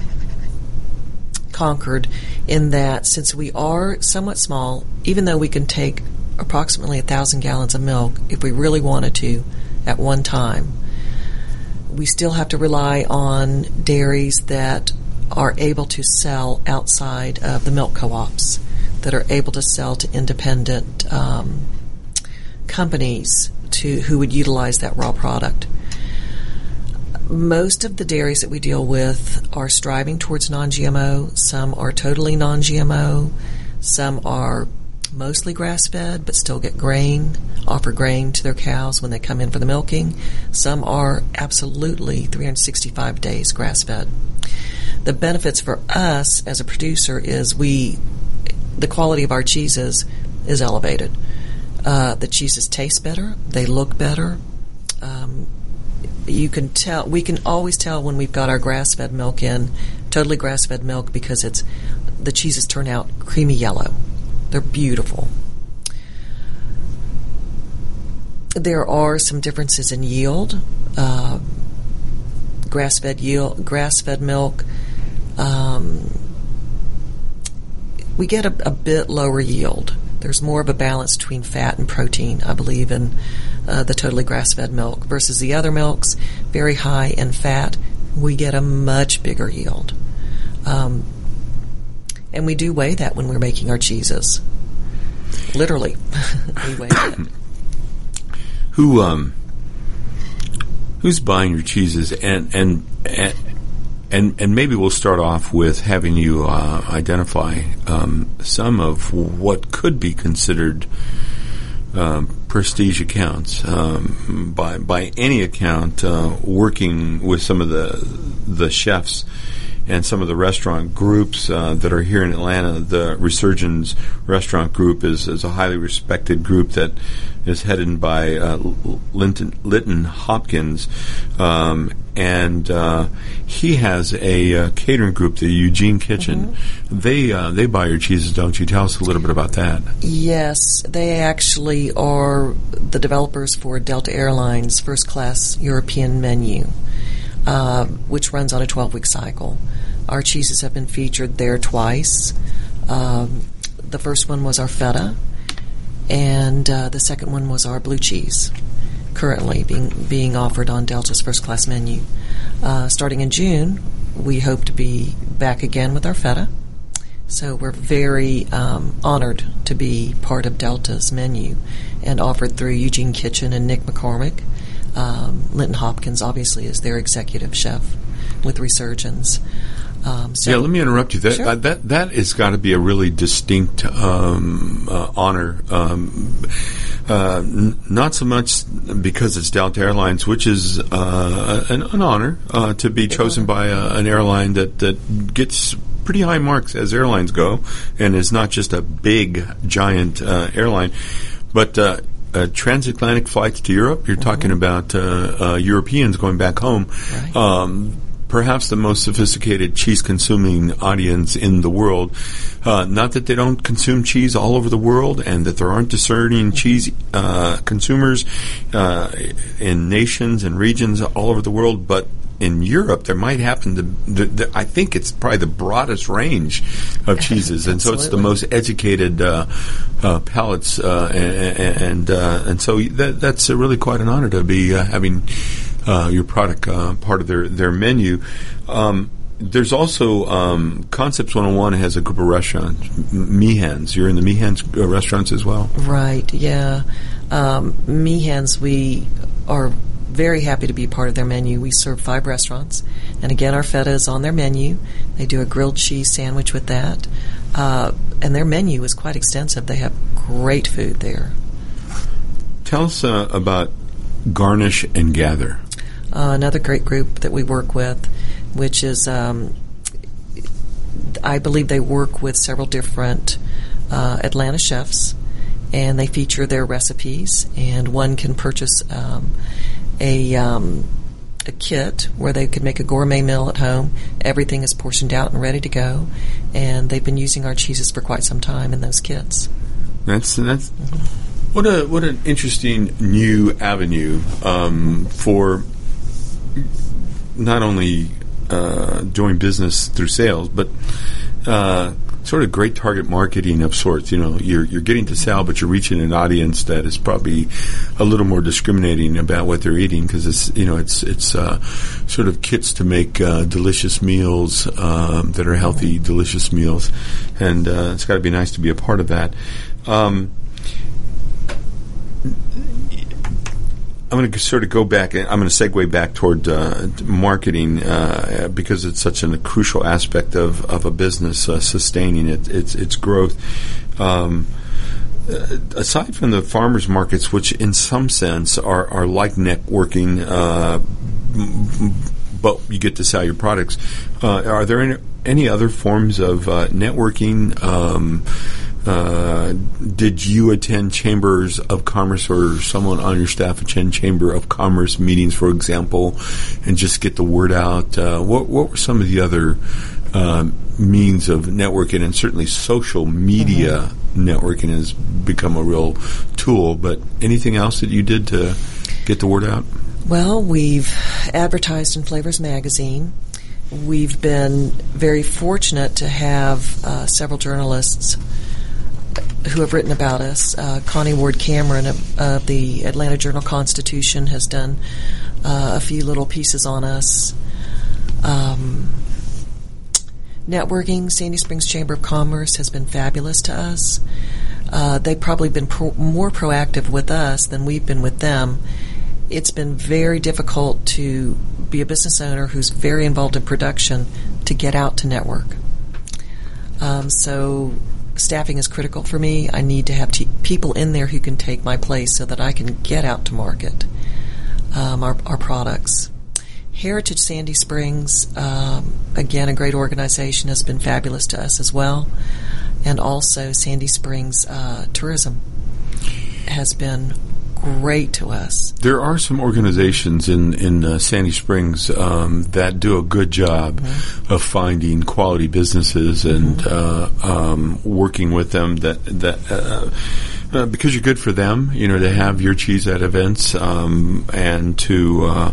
[SPEAKER 3] conquered in that since we are somewhat small, even though we can take approximately a thousand gallons of milk if we really wanted to at one time, we still have to rely on dairies that are able to sell outside of the milk co-ops, that are able to sell to independent um, companies to who would utilize that raw product most of the dairies that we deal with are striving towards non GMO. Some are totally non GMO. Some are mostly grass fed but still get grain, offer grain to their cows when they come in for the milking. Some are absolutely 365 days grass fed. The benefits for us as a producer is we, the quality of our cheeses is elevated. Uh, the cheeses taste better, they look better. Um, you can tell we can always tell when we've got our grass fed milk in totally grass fed milk because it's the cheeses turn out creamy yellow. They're beautiful. There are some differences in yield. Uh, grass fed yield grass fed milk um, we get a, a bit lower yield there's more of a balance between fat and protein, I believe, in uh, the totally grass fed milk versus the other milks, very high in fat. We get a much bigger yield. Um, and we do weigh that when we're making our cheeses. Literally, we weigh it.
[SPEAKER 2] Who um, who's buying your cheeses and and, and and and maybe we'll start off with having you uh, identify um, some of what could be considered um, prestige accounts um, by by any account. Uh, working with some of the the chefs and some of the restaurant groups uh, that are here in Atlanta. The Resurgence Restaurant Group is, is a highly respected group that is headed by uh, Linton, Hopkins, um, and uh, he has a uh, catering group, the Eugene Kitchen. Mm-hmm. They uh, they buy your cheeses, don't you? Tell us a little bit about that.
[SPEAKER 3] Yes, they actually are the developers for Delta Airlines first class European menu. Uh, which runs on a 12 week cycle. Our cheeses have been featured there twice. Um, the first one was our feta, and uh, the second one was our blue cheese, currently being being offered on Delta's first class menu. Uh, starting in June, we hope to be back again with our feta. So we're very um, honored to be part of Delta's menu and offered through Eugene Kitchen and Nick McCormick. Um, Linton Hopkins, obviously, is their executive chef with Resurgence. Um, so
[SPEAKER 2] yeah, let me interrupt you. That
[SPEAKER 3] sure.
[SPEAKER 2] uh, that that has got to be a really distinct um, uh, honor. Um, uh, n- not so much because it's Delta Airlines, which is uh, an, an, honor uh, to be chosen by a, an airline that that gets pretty high marks as airlines go, and is not just a big giant uh, airline, but uh, transatlantic flights to Europe. You're mm-hmm. talking about uh, uh, Europeans going back home.
[SPEAKER 3] Right.
[SPEAKER 2] Um, perhaps the most sophisticated cheese consuming audience in the world. Uh, not that they don't consume cheese all over the world and that there aren't discerning cheese uh, consumers uh, in nations and regions all over the world, but in Europe, there might happen to. The, the, I think it's probably the broadest range of cheeses, and so it's the most educated uh, uh, palates, uh, and and, uh, and so that, that's really quite an honor to be uh, having uh, your product part of their their menu. Um, there's also um, Concepts 101 has a group of restaurants, Meehan's. You're in the Meehan's restaurants as well,
[SPEAKER 3] right? Yeah, um, Meehan's. We are very happy to be part of their menu. We serve five restaurants, and again, our feta is on their menu. They do a grilled cheese sandwich with that, uh, and their menu is quite extensive. They have great food there.
[SPEAKER 2] Tell us uh, about Garnish and Gather.
[SPEAKER 3] Uh, another great group that we work with, which is, um, I believe they work with several different uh, Atlanta chefs and they feature their recipes. And one can purchase um, a um, a kit where they could make a gourmet meal at home. Everything is portioned out and ready to go, and they've been using our cheeses for quite some time in those kits.
[SPEAKER 2] That's that's mm-hmm. What a what an interesting new avenue um, for not only uh, doing business through sales, but uh, sort of great target marketing of sorts. You know, you're you're getting to sell, but you're reaching an audience that is probably a little more discriminating about what they're eating because it's you know it's it's uh, sort of kits to make uh, delicious meals um, that are healthy, delicious meals, and uh, it's got to be nice to be a part of that. Um, I'm going to sort of go back. I'm going to segue back toward uh, marketing uh, because it's such a crucial aspect of, of a business uh, sustaining it, its its growth. Um, uh, aside from the farmers markets, which in some sense are, are like networking, uh, but you get to sell your products, uh, are there any, any, other forms of networking? Um, uh, did you attend chambers of commerce or someone on your staff attend chamber of commerce meetings, for example, and just get the word out? Uh, what, what were some of the other uh, means of networking? And certainly social media mm-hmm. networking has become a real tool. But anything else that you did to get the word out?
[SPEAKER 3] Well, we've advertised in Flavors Magazine. We've been very fortunate to have uh, several journalists who have written about us. Uh, Connie Ward Cameron of, the Atlanta Journal Constitution has done uh, a few little pieces on us. Um, networking, Sandy Springs Chamber of Commerce has been fabulous to us. Uh, they've probably been pro- more proactive with us than we've been with them. It's been very difficult to be a business owner who's very involved in production to get out to network. Um, so staffing is critical for me. I need to have t- people in there who can take my place so that I can get out to market um, our, our products. Heritage Sandy Springs, um, again, a great organization, has been fabulous to us as well. And also, Sandy Springs uh, Tourism has been great to us.
[SPEAKER 2] There are some organizations in in uh, Sandy Springs um, that do a good job mm-hmm. of finding quality businesses and mm-hmm. uh, um, working with them. That that. Uh, uh, because you're good for them, you know, to have your cheese at events um, and to uh,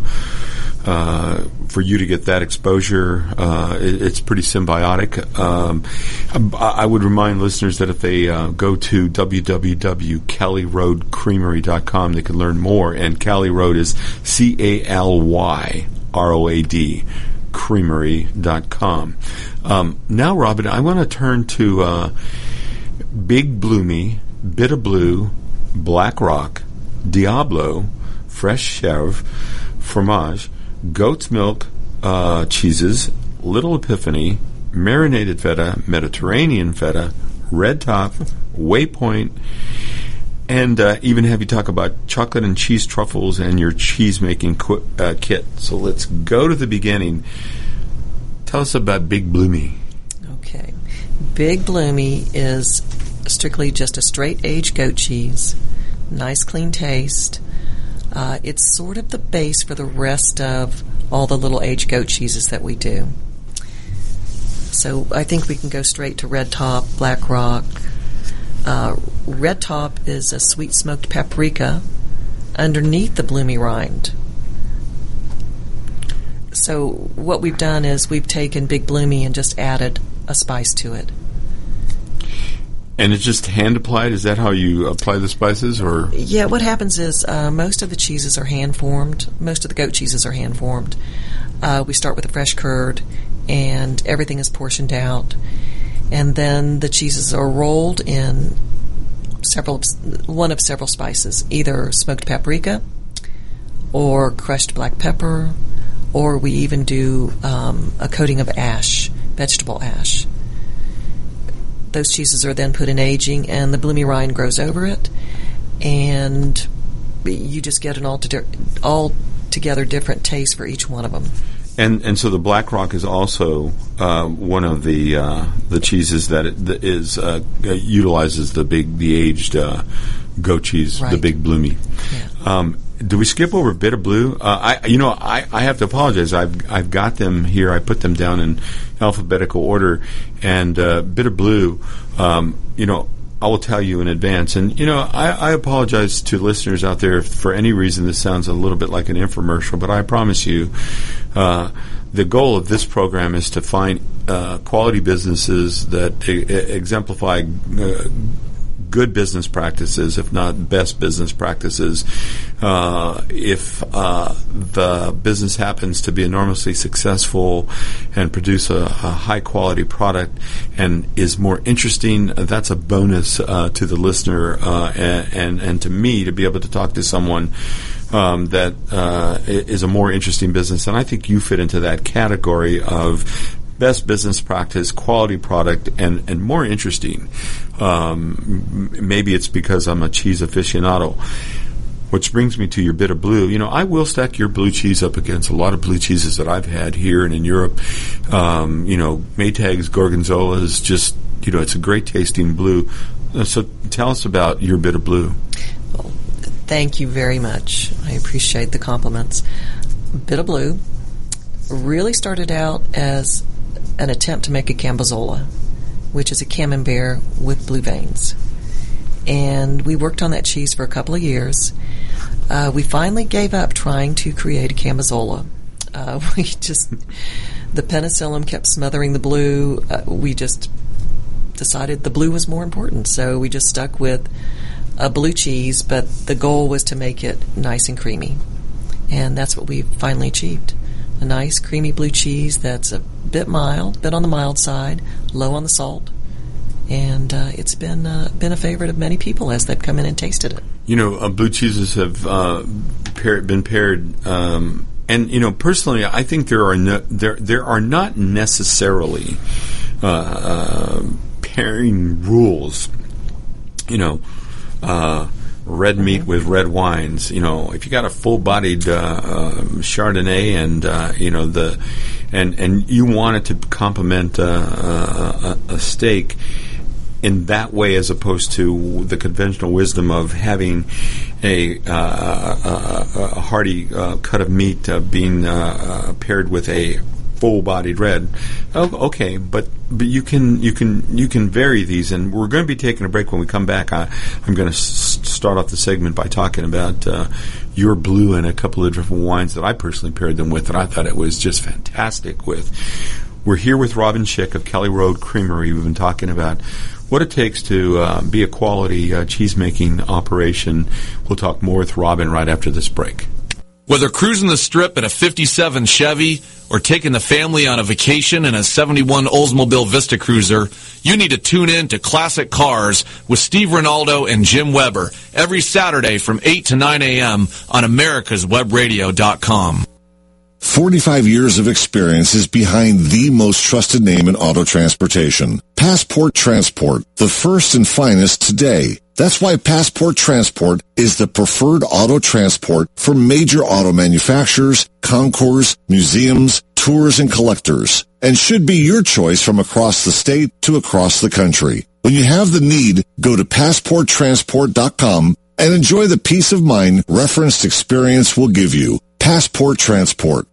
[SPEAKER 2] uh, for you to get that exposure, uh, it, it's pretty symbiotic. Um, I would remind listeners that if they uh, go to www.cali-road-creamery.com, they can learn more. And Cali Road is C A L Y R O A D creamery.com. Um, now, Robin, I want to turn to uh, Big Bloomy, Bitter Blue, Black Rock, Diablo, Fresh Chèvre, Fromage, goat's milk uh, cheeses, Little Epiphany, marinated feta, Mediterranean feta, red top, waypoint, and uh, even have you talk about chocolate and cheese truffles and your cheese making qu- uh, kit. So let's go to the beginning. Tell us about Big Bloomy.
[SPEAKER 3] Okay. Big Bloomy is strictly just a straight aged goat cheese, nice clean taste. Uh, it's sort of the base for the rest of all the little aged goat cheeses that we do. So I think we can go straight to Red Top, Black Rock. Uh, red Top is a sweet smoked paprika underneath the bloomy rind. So what we've done is we've taken Big Bloomy and just added a spice to it.
[SPEAKER 2] And it's just hand applied. Is that how you apply the spices, or?
[SPEAKER 3] Yeah, what happens is uh, most of the cheeses are hand formed. Most of the goat cheeses are hand formed. Uh, we start with a fresh curd, and everything is portioned out, and then the cheeses are rolled in several, one of several spices, either smoked paprika, or crushed black pepper, or we even do um, a coating of ash, vegetable ash those cheeses are then put in aging, and the bloomy rind grows over it, and you just get an altogether different taste for each one of them.
[SPEAKER 2] And and so the Black Rock is also uh, one of the uh, the cheeses that, it, that is uh, utilizes the big the aged uh, goat cheese, right. the big bloomy. Yeah. Um, do we skip over bitter blue? Uh, I, you know, I, I have to apologize. I've I've got them here. I put them down in alphabetical order, and uh, bitter blue. Um, you know, I will tell you in advance. And you know, I, I apologize to listeners out there if for any reason this sounds a little bit like an infomercial, but I promise you, uh, the goal of this program is to find uh, quality businesses that e- exemplify uh, good business practices, if not best business practices. Uh, if uh, the business happens to be enormously successful and produce a, a, high quality product and is more interesting, that's a bonus uh, to the listener uh, and, and, and to me to be able to talk to someone. Um, that uh, is a more interesting business, and I think you fit into that category of best business practice, quality product, and, and more interesting. Um, maybe it's because I'm a cheese aficionado. Which brings me to your bit of blue. You know, I will stack your blue cheese up against a lot of blue cheeses that I've had here and in Europe. Um, you know, Maytag's Gorgonzola is just, you know, it's a great tasting blue. Uh, so tell us about your bit of blue.
[SPEAKER 3] Well, thank you very much. I appreciate the compliments. Bit of blue really started out as an attempt to make a Cambozola, which is a camembert with blue veins. And we worked on that cheese for a couple of years. Uh, we finally gave up trying to create a Cambozola. Uh, we just, the penicillin kept smothering the blue. Uh, we just decided the blue was more important. So we just stuck with a blue cheese, but the goal was to make it nice and creamy. And that's what we finally achieved. A nice creamy blue cheese that's a bit mild, bit on the mild side, low on the salt, and uh, it's been uh, been a favorite of many people as they've come in and tasted it.
[SPEAKER 2] You know, uh, blue cheeses have uh, pair, been paired, um, and you know, personally, I think there are no, there there are not necessarily uh, uh, pairing rules. You know, red meat with red wines. You know, if you got a full-bodied uh, uh, Chardonnay and uh, you know the and and you want it to complement uh, a, a steak in that way as opposed to the conventional wisdom of having a, uh, a, a hearty uh, cut of meat uh, being uh, paired with a full-bodied red. Oh, okay, but but you can you can you can vary these, and we're going to be taking a break. When we come back, I, am going to s- start off the segment by talking about uh, your blue and a couple of different wines that I personally paired them with, and I thought it was just fantastic. With we're here with Robin Schick of Cali Road Creamery. We've been talking about what it takes to uh, be a quality uh, cheese making operation. We'll talk more with Robin right after this break.
[SPEAKER 4] Whether cruising the strip in a 57 Chevy or taking the family on a vacation in a 71 Oldsmobile Vista Cruiser, you need to tune in to Classic Cars with Steve Ronaldo and Jim Weber every Saturday from 8 to 9 a.m. on americaswebradio.com.
[SPEAKER 5] 45 years of experience is behind the most trusted name in auto transportation. Passport Transport, the first and finest today. That's why Passport Transport is the preferred auto transport for major auto manufacturers, concours, museums, tours, and collectors, and should be your choice from across the state to across the country. When you have the need, go to passporttransport.com and enjoy the peace of mind referenced experience will give you. Passport Transport.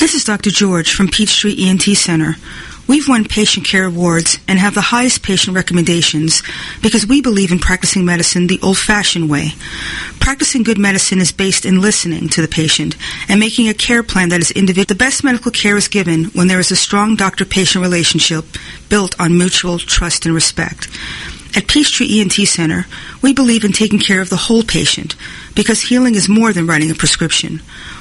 [SPEAKER 7] This is Dr. George from Peachtree ENT Center. We've won patient care awards and have the highest patient recommendations because we believe in practicing medicine the old-fashioned way. Practicing good medicine is based in listening to the patient and making a care plan that is individual. The best medical care is given when there is a strong doctor-patient relationship built on mutual trust and respect. At Peachtree ENT Center, we believe in taking care of the whole patient because healing is more than writing a prescription.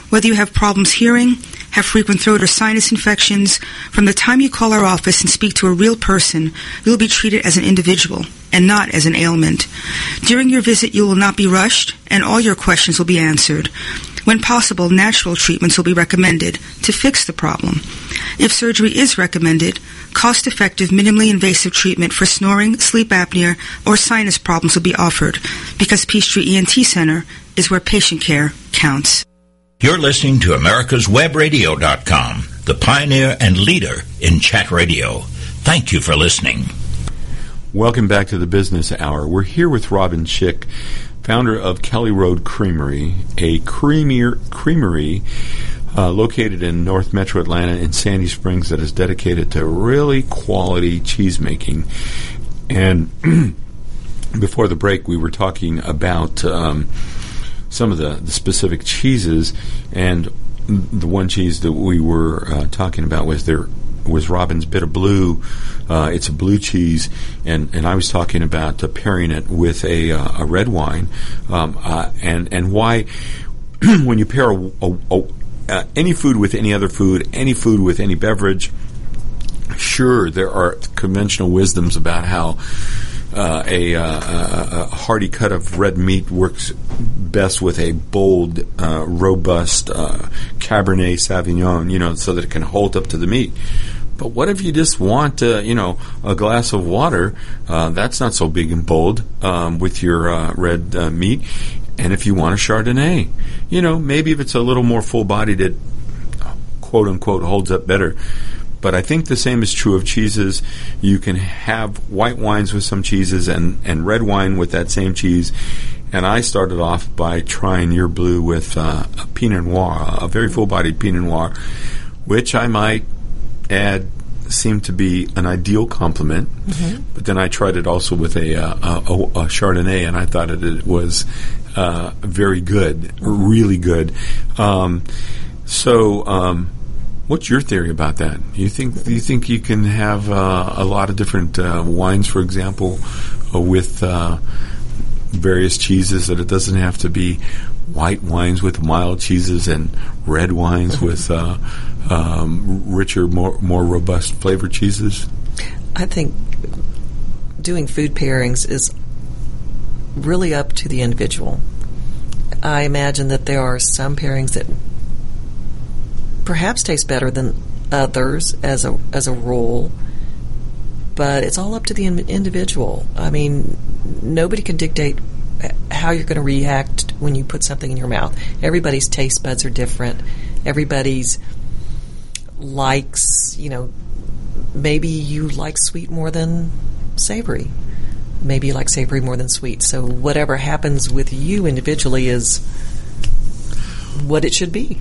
[SPEAKER 7] Whether you have problems hearing, have frequent throat or sinus infections, from the time you call our office and speak to a real person, you'll be treated as an individual and not as an ailment. During your visit, you will not be rushed and all your questions will be answered. When possible, natural treatments will be recommended to fix the problem. If surgery is recommended, cost-effective, minimally invasive treatment for snoring, sleep apnea, or sinus problems will be offered because Peachtree ENT Center is where patient care counts.
[SPEAKER 1] You're listening to AmericasWebRadio.com, the pioneer and leader in chat radio. Thank you for listening.
[SPEAKER 2] Welcome back to the Business Hour. We're here with Robin Schick, founder of Cali Road Creamery, a creamier creamery uh, located in North Metro Atlanta in Sandy Springs that is dedicated to really quality cheese making. And before the break, we were talking about. Um, some of the, the specific cheeses, and the one cheese that we were uh, talking about was there was Robin's Bit of Blue. Uh, it's a blue cheese, and, and I was talking about uh, pairing it with a, uh, a red wine, um, uh, and and why when you pair a, a, a, uh, any food with any other food, any food with any beverage. Sure, there are conventional wisdoms about how uh, a, uh, a, hearty cut of red meat works best with a bold, uh, robust uh, Cabernet Sauvignon, you know, so that it can hold up to the meat. But what if you just want, uh, you know, a glass of water? Uh, that's not so big and bold um, with your red meat. And if you want a Chardonnay, you know, maybe if it's a little more full bodied, it quote unquote holds up better. But I think the same is true of cheeses. You can have white wines with some cheeses and, and red wine with that same cheese. And I started off by trying your blue with uh, a Pinot Noir, a very full bodied Pinot Noir, which I might add seemed to be an ideal complement. Mm-hmm. But then I tried it also with a, uh, a, a, Chardonnay, and I thought it, it was uh, very good, really good. Um, so, um, What's your theory about that? You think do you think you can have uh, a lot of different uh, wines, for example, uh, with uh, various cheeses? That it doesn't have to be white wines with mild cheeses and red wines with uh, um, richer, more more robust flavored cheeses.
[SPEAKER 3] I think doing food pairings is really up to the individual. I imagine that there are some pairings that perhaps taste better than others as a as a rule but it's all up to the in- individual. I mean, nobody can dictate how you're going to react when you put something in your mouth. Everybody's taste buds are different. Everybody's likes, you know, maybe you like sweet more than savory. Maybe you like savory more than sweet. So whatever happens with you individually is what it should be.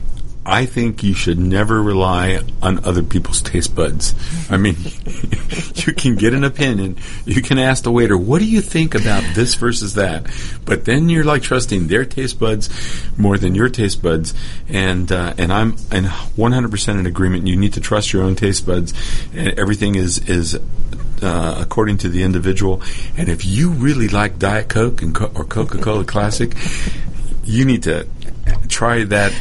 [SPEAKER 2] I think you should never rely on other people's taste buds. I mean, you can get an opinion. You can ask the waiter, what do you think about this versus that? But then you're like trusting their taste buds more than your taste buds. And, uh, and I'm in 100% in agreement. You need to trust your own taste buds. And everything is, is, uh, according to the individual. And if you really like Diet Coke and Co- or Coca-Cola Classic, you need to try that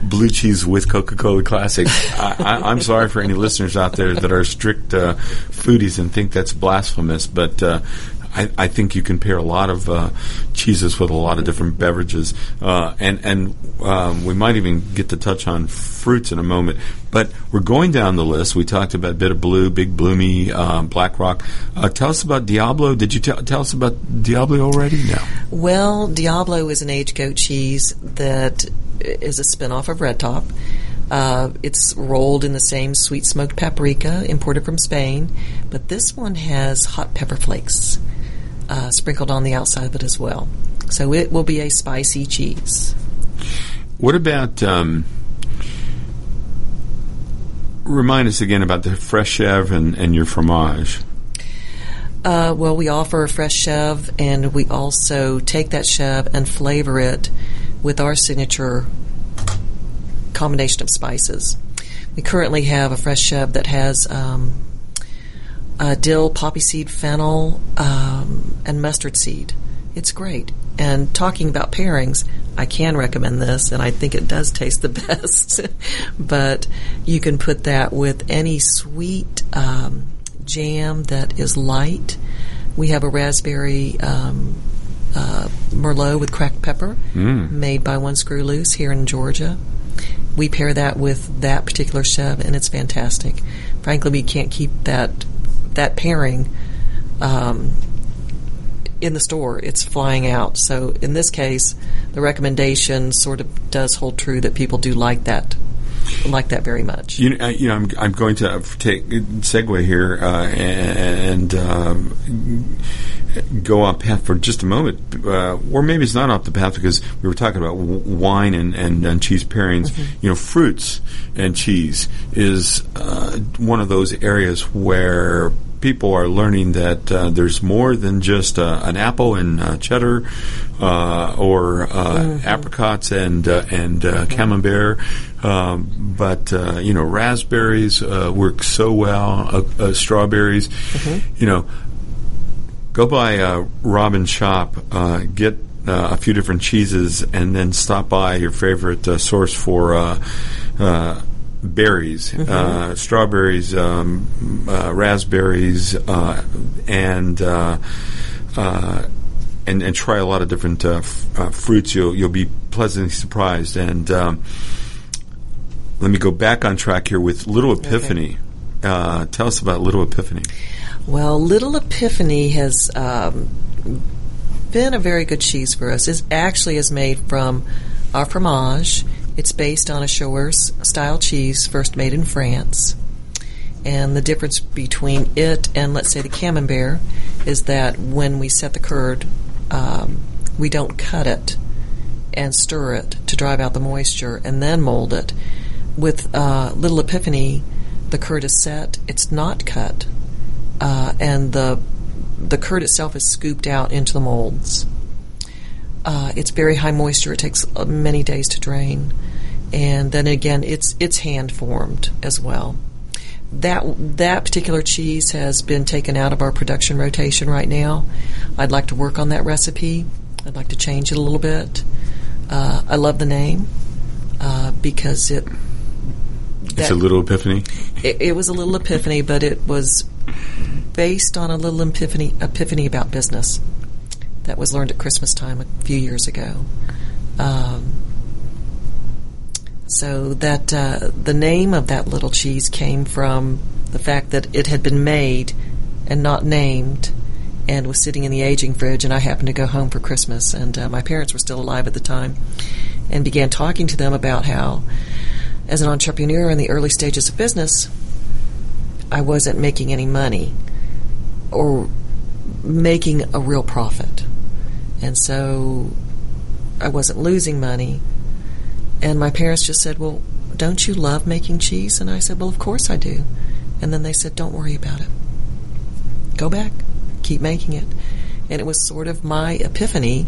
[SPEAKER 2] blue cheese with Coca Cola Classic. I, am sorry for any listeners out there that are strict uh, foodies and think that's blasphemous, but uh, I, I, think you can pair a lot of uh, cheeses with a lot of different beverages, uh, and and um, we might even get to touch on fruits in a moment. But we're going down the list. We talked about Bitter Blue, Big Bloomy, um, Black Rock. Uh, tell us about Diablo. Did you t- tell us about Diablo already? No.
[SPEAKER 3] Well, Diablo is an aged goat cheese that is a spinoff of Red Top. Uh, it's rolled in the same sweet smoked paprika imported from Spain, but this one has hot pepper flakes uh, sprinkled on the outside of it as well. So it will be a spicy cheese.
[SPEAKER 2] What about? Um, remind us again about the fresh chèvre and, and your fromage.
[SPEAKER 3] Uh, well, we offer a fresh chèvre, and we also take that chèvre and flavor it with our signature combination of spices. We currently have a fresh chèvre that has um, uh, dill, poppy seed, fennel, um, and mustard seed. It's great. And talking about pairings, I can recommend this, and I think it does taste the best. but you can put that with any sweet um, jam that is light. We have a raspberry um, uh, Merlot with cracked pepper mm. made by One Screw Loose here in Georgia. We pair that with that particular chèvre, and it's fantastic. Frankly, we can't keep that that pairing um, in the store. It's flying out. So in this case, the recommendation sort of does hold true that people do like that like that very much.
[SPEAKER 2] You know, uh, you know I'm, I'm going to take segue here uh, and um, go off path for just a moment, uh, or maybe it's not off the path because we were talking about w- wine and, and, and, cheese pairings. Mm-hmm. You know, fruits and cheese is uh, one of those areas where people are learning that uh, there's more than just uh, an apple and uh, cheddar uh, or uh, mm-hmm. apricots and uh, and mm-hmm. camembert, um, but you know raspberries work so well. strawberries, mm-hmm. you know, go by Robin's shop, get a few different cheeses, and then stop by your favorite source for berries, mm-hmm. uh, strawberries, um, uh, raspberries, uh, and, uh, uh, and and try a lot of different uh, f- fruits. You'll you'll be pleasantly surprised. And um, let me go back on track here with Little Epiphany. Okay. tell us about Little Epiphany.
[SPEAKER 3] Well, Little Epiphany has. Um, been a very good cheese for us. It actually is made from our fromage it's based on a Chaource style cheese first made in France. And the difference between it and, let's say, the camembert is that when we set the curd, um, we don't cut it and stir it to drive out the moisture and then mold it. With uh, Little Epiphany, the curd is set, it's not cut, uh, and the the curd itself is scooped out into the molds. Uh, it's very high moisture. It takes uh, many days to drain, and then again, it's it's hand formed as well. That that particular cheese has been taken out of our production rotation right now. I'd like to work on that recipe. I'd like to change it a little bit. Uh, I love the name uh, because it.
[SPEAKER 2] it's a little epiphany.
[SPEAKER 3] It, it was a little epiphany, but it was based on a little epiphany epiphany about business that was learned at Christmas time a few years ago. Um, so that uh, the name of that little cheese came from the fact that it had been made and not named and was sitting in the aging fridge and I happened to go home for Christmas and uh, my parents were still alive at the time and began talking to them about how as an entrepreneur in the early stages of business I wasn't making any money or making a real profit. And so I wasn't losing money. And my parents just said, Well, don't you love making cheese? And I said, Well, of course I do. And then they said, Don't worry about it. Go back, keep making it. And it was sort of my epiphany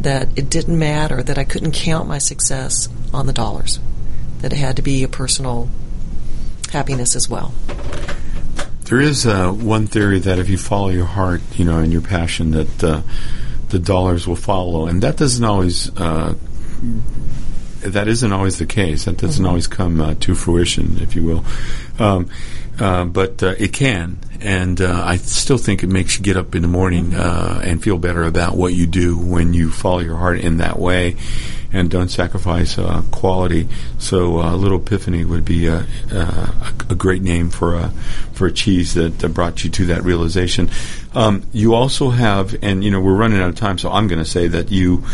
[SPEAKER 3] that it didn't matter, that I couldn't count my success on the dollars, that it had to be a personal happiness as well.
[SPEAKER 2] There is uh, one theory that if you follow your heart, you know, and your passion, that uh, the dollars will follow, and that doesn't always. Uh, that isn't always the case. That doesn't mm-hmm. always come uh, to fruition, if you will. Um, uh, but uh, it can, and uh, I still think it makes you get up in the morning uh, and feel better about what you do when you follow your heart in that way, and don't sacrifice uh, quality. So, uh, Little Epiphany would be a, a, a, great name for a cheese that brought you to that realization. Um, you also have, and you know, we're running out of time, so I'm going to say that you.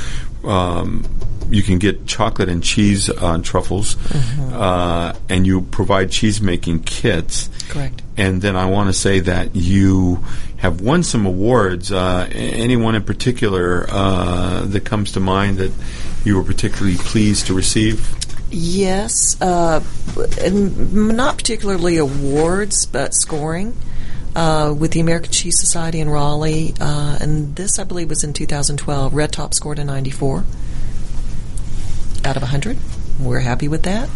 [SPEAKER 2] Um, you can get chocolate and cheese on truffles, mm-hmm. uh, and you provide cheese making kits.
[SPEAKER 3] Correct.
[SPEAKER 2] And then I want to say that you have won some awards. Uh, anyone in particular uh, that comes to mind that you were particularly pleased to receive?
[SPEAKER 3] Yes, uh, not particularly awards, but scoring. Uh, with the American Cheese Society in Raleigh, uh, and this I believe was in 2012. Red Top scored a 94 out of 100. We're happy with that.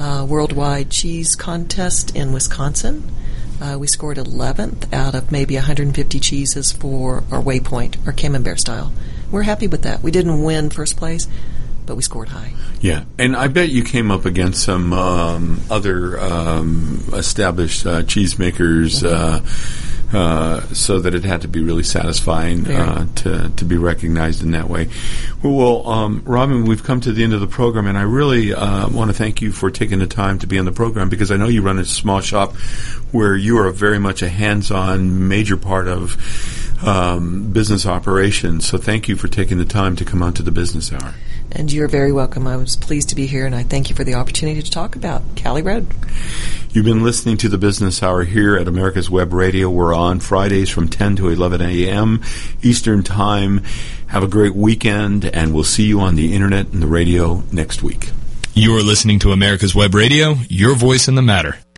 [SPEAKER 3] Uh, worldwide Cheese Contest in Wisconsin. Uh, we scored 11th out of maybe 150 cheeses for our waypoint, our Camembert style. We're happy with that. We didn't win first place, but we scored high.
[SPEAKER 2] Yeah, and I bet you came up against some um, other um, established uh, cheesemakers. Mm-hmm. Uh, uh, so that it had to be really satisfying uh, to to be recognized in that way. Well, um, Robin, we've come to the end of the program, and I really uh, want to thank you for taking the time to be on the program because I know you run a small shop where you are very much a hands-on major part of um, business operations. So, thank you for taking the time to come onto the business hour.
[SPEAKER 3] And you're very welcome. I was pleased to be here, and I thank you for the opportunity to talk about Cali Road.
[SPEAKER 2] You've been listening to the Business Hour here at America's Web Radio. We're on Fridays from 10 to 11 a.m. Eastern Time. Have a great weekend, and we'll see you on the internet and the radio next week.
[SPEAKER 10] You are listening to America's Web Radio, your voice in the matter.